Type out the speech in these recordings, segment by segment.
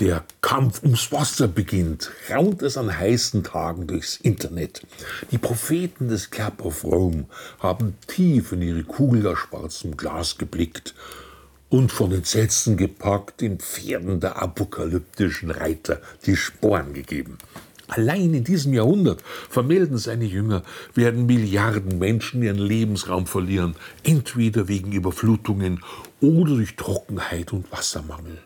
Der Kampf ums Wasser beginnt, raunt es an heißen Tagen durchs Internet. Die Propheten des Cap of Rome haben tief in ihre Kugel aus schwarzem Glas geblickt und von Entsetzen gepackt den Pferden der apokalyptischen Reiter die Sporen gegeben. Allein in diesem Jahrhundert, vermelden seine Jünger, werden Milliarden Menschen ihren Lebensraum verlieren, entweder wegen Überflutungen oder durch Trockenheit und Wassermangel.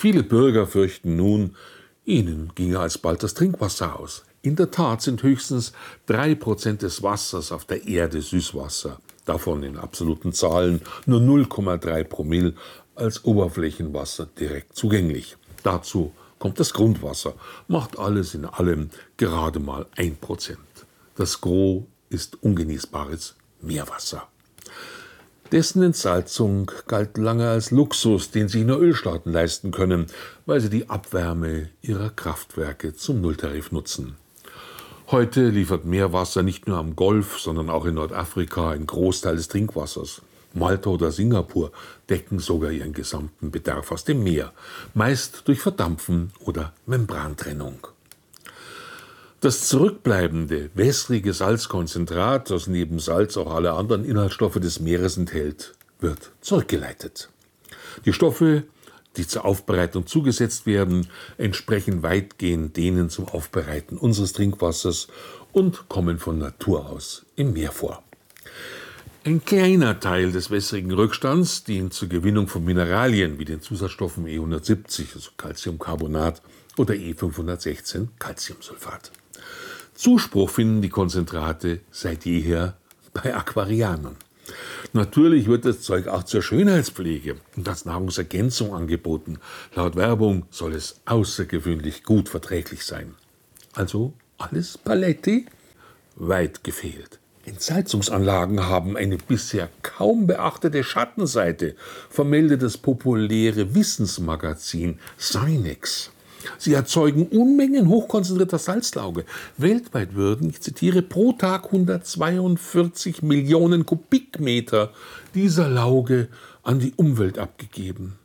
Viele Bürger fürchten nun, ihnen ginge alsbald das Trinkwasser aus. In der Tat sind höchstens drei Prozent des Wassers auf der Erde Süßwasser, davon in absoluten Zahlen nur 0,3 Promille als Oberflächenwasser direkt zugänglich. Dazu kommt das Grundwasser, macht alles in allem gerade mal ein Prozent. Das Gros ist ungenießbares Meerwasser. Dessen Entsalzung galt lange als Luxus, den sich nur Ölstaaten leisten können, weil sie die Abwärme ihrer Kraftwerke zum Nulltarif nutzen. Heute liefert Meerwasser nicht nur am Golf, sondern auch in Nordafrika einen Großteil des Trinkwassers. Malta oder Singapur decken sogar ihren gesamten Bedarf aus dem Meer, meist durch Verdampfen oder Membrantrennung. Das zurückbleibende, wässrige Salzkonzentrat, das neben Salz auch alle anderen Inhaltsstoffe des Meeres enthält, wird zurückgeleitet. Die Stoffe, die zur Aufbereitung zugesetzt werden, entsprechen weitgehend denen zum Aufbereiten unseres Trinkwassers und kommen von Natur aus im Meer vor. Ein kleiner Teil des wässrigen Rückstands dient zur Gewinnung von Mineralien wie den Zusatzstoffen E170, also Calciumcarbonat, oder E516, Calciumsulfat. Zuspruch finden die Konzentrate seit jeher bei Aquarianern. Natürlich wird das Zeug auch zur Schönheitspflege und als Nahrungsergänzung angeboten. Laut Werbung soll es außergewöhnlich gut verträglich sein. Also alles Paletti? Weit gefehlt. Entsalzungsanlagen haben eine bisher kaum beachtete Schattenseite, vermeldet das populäre Wissensmagazin Sinex. Sie erzeugen Unmengen hochkonzentrierter Salzlauge. Weltweit würden, ich zitiere, pro Tag 142 Millionen Kubikmeter dieser Lauge an die Umwelt abgegeben.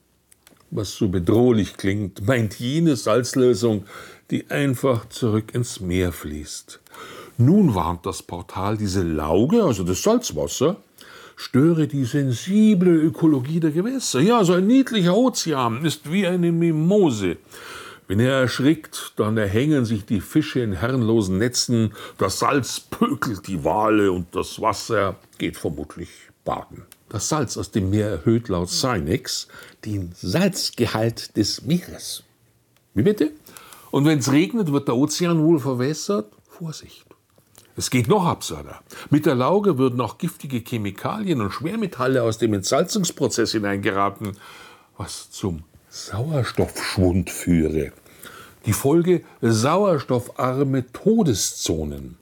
Was so bedrohlich klingt, meint jene Salzlösung, die einfach zurück ins Meer fließt. Nun warnt das Portal, diese Lauge, also das Salzwasser, störe die sensible Ökologie der Gewässer. Ja, so ein niedlicher Ozean ist wie eine Mimose. Wenn er erschrickt, dann erhängen sich die Fische in herrenlosen Netzen, das Salz pökelt die Wale und das Wasser geht vermutlich baden. Das Salz aus dem Meer erhöht laut Sinex den Salzgehalt des Meeres. Wie bitte? Und wenn es regnet, wird der Ozean wohl verwässert? Vorsicht. Es geht noch absurder. Mit der Lauge würden auch giftige Chemikalien und Schwermetalle aus dem Entsalzungsprozess hineingeraten, was zum Sauerstoffschwund führe. Die Folge sauerstoffarme Todeszonen.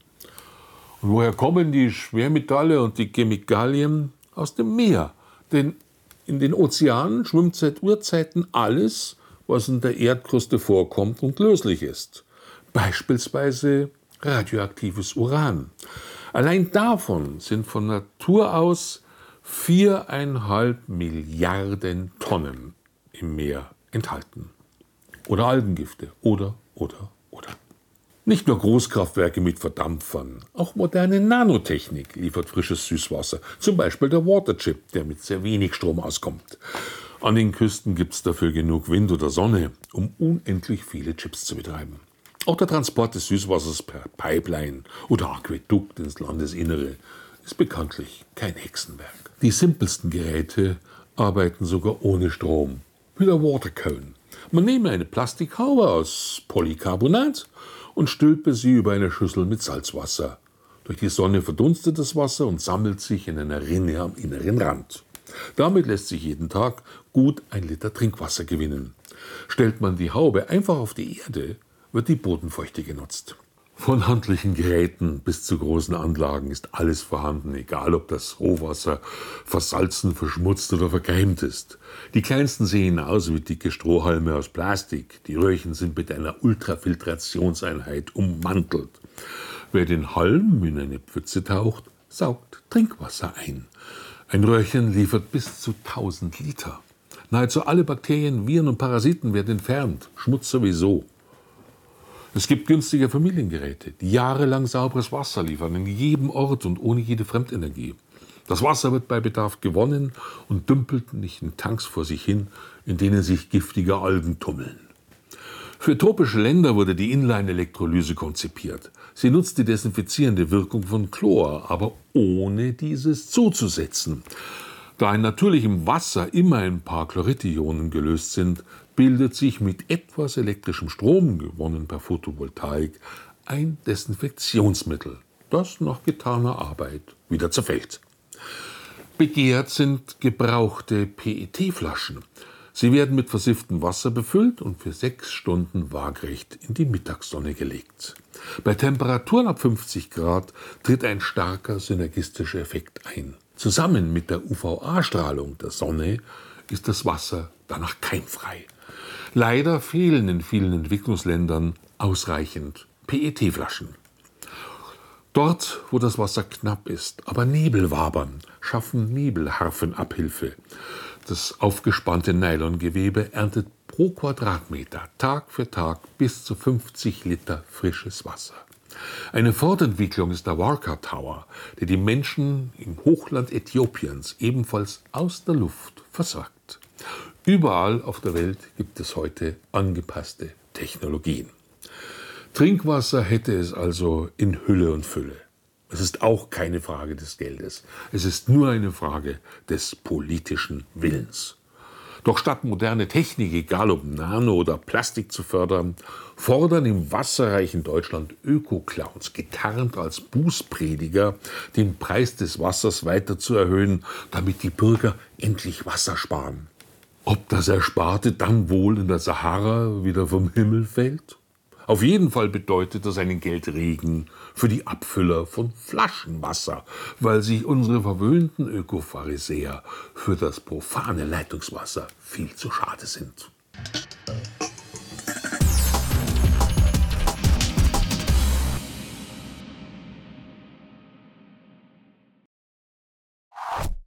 Und woher kommen die Schwermetalle und die Chemikalien? Aus dem Meer. Denn in den Ozeanen schwimmt seit Urzeiten alles, was in der Erdkruste vorkommt und löslich ist. Beispielsweise radioaktives Uran. Allein davon sind von Natur aus viereinhalb Milliarden Tonnen im Meer enthalten. Oder Algengifte. Oder, oder, oder. Nicht nur Großkraftwerke mit Verdampfern, auch moderne Nanotechnik liefert frisches Süßwasser. Zum Beispiel der Waterchip, der mit sehr wenig Strom auskommt. An den Küsten gibt es dafür genug Wind oder Sonne, um unendlich viele Chips zu betreiben. Auch der Transport des Süßwassers per Pipeline oder Aquädukt ins Landesinnere ist bekanntlich kein Hexenwerk. Die simpelsten Geräte arbeiten sogar ohne Strom wie der Watercone. Man nehme eine Plastikhaube aus Polycarbonat und stülpe sie über eine Schüssel mit Salzwasser. Durch die Sonne verdunstet das Wasser und sammelt sich in einer Rinne am inneren Rand. Damit lässt sich jeden Tag gut ein Liter Trinkwasser gewinnen. Stellt man die Haube einfach auf die Erde, wird die Bodenfeuchte genutzt. Von handlichen Geräten bis zu großen Anlagen ist alles vorhanden, egal ob das Rohwasser versalzen, verschmutzt oder verkeimt ist. Die kleinsten sehen aus wie dicke Strohhalme aus Plastik. Die Röhrchen sind mit einer Ultrafiltrationseinheit ummantelt. Wer den Halm in eine Pfütze taucht, saugt Trinkwasser ein. Ein Röhrchen liefert bis zu 1000 Liter. Nahezu alle Bakterien, Viren und Parasiten werden entfernt. Schmutz sowieso. Es gibt günstige Familiengeräte, die jahrelang sauberes Wasser liefern, in jedem Ort und ohne jede Fremdenergie. Das Wasser wird bei Bedarf gewonnen und dümpelt nicht in Tanks vor sich hin, in denen sich giftige Algen tummeln. Für tropische Länder wurde die Inline-Elektrolyse konzipiert. Sie nutzt die desinfizierende Wirkung von Chlor, aber ohne dieses zuzusetzen. Da in natürlichem Wasser immer ein paar Chloridionen gelöst sind, bildet sich mit etwas elektrischem Strom, gewonnen per Photovoltaik, ein Desinfektionsmittel, das nach getaner Arbeit wieder zerfällt. Begehrt sind gebrauchte PET-Flaschen. Sie werden mit versifftem Wasser befüllt und für sechs Stunden waagrecht in die Mittagssonne gelegt. Bei Temperaturen ab 50 Grad tritt ein starker synergistischer Effekt ein. Zusammen mit der UVA-Strahlung der Sonne ist das Wasser danach keimfrei. Leider fehlen in vielen Entwicklungsländern ausreichend PET-Flaschen. Dort, wo das Wasser knapp ist, aber Nebel wabern, schaffen Nebelharfen Abhilfe. Das aufgespannte Nylongewebe erntet pro Quadratmeter Tag für Tag bis zu 50 Liter frisches Wasser. Eine Fortentwicklung ist der Warka Tower, der die Menschen im Hochland Äthiopiens ebenfalls aus der Luft versorgt. Überall auf der Welt gibt es heute angepasste Technologien. Trinkwasser hätte es also in Hülle und Fülle. Es ist auch keine Frage des Geldes. Es ist nur eine Frage des politischen Willens. Doch statt moderne Technik, egal ob Nano oder Plastik zu fördern, fordern im wasserreichen Deutschland Öko-Clowns, getarnt als Bußprediger, den Preis des Wassers weiter zu erhöhen, damit die Bürger endlich Wasser sparen. Ob das Ersparte dann wohl in der Sahara wieder vom Himmel fällt? Auf jeden Fall bedeutet das einen Geldregen für die Abfüller von Flaschenwasser, weil sich unsere verwöhnten Ökopharisäer für das profane Leitungswasser viel zu schade sind.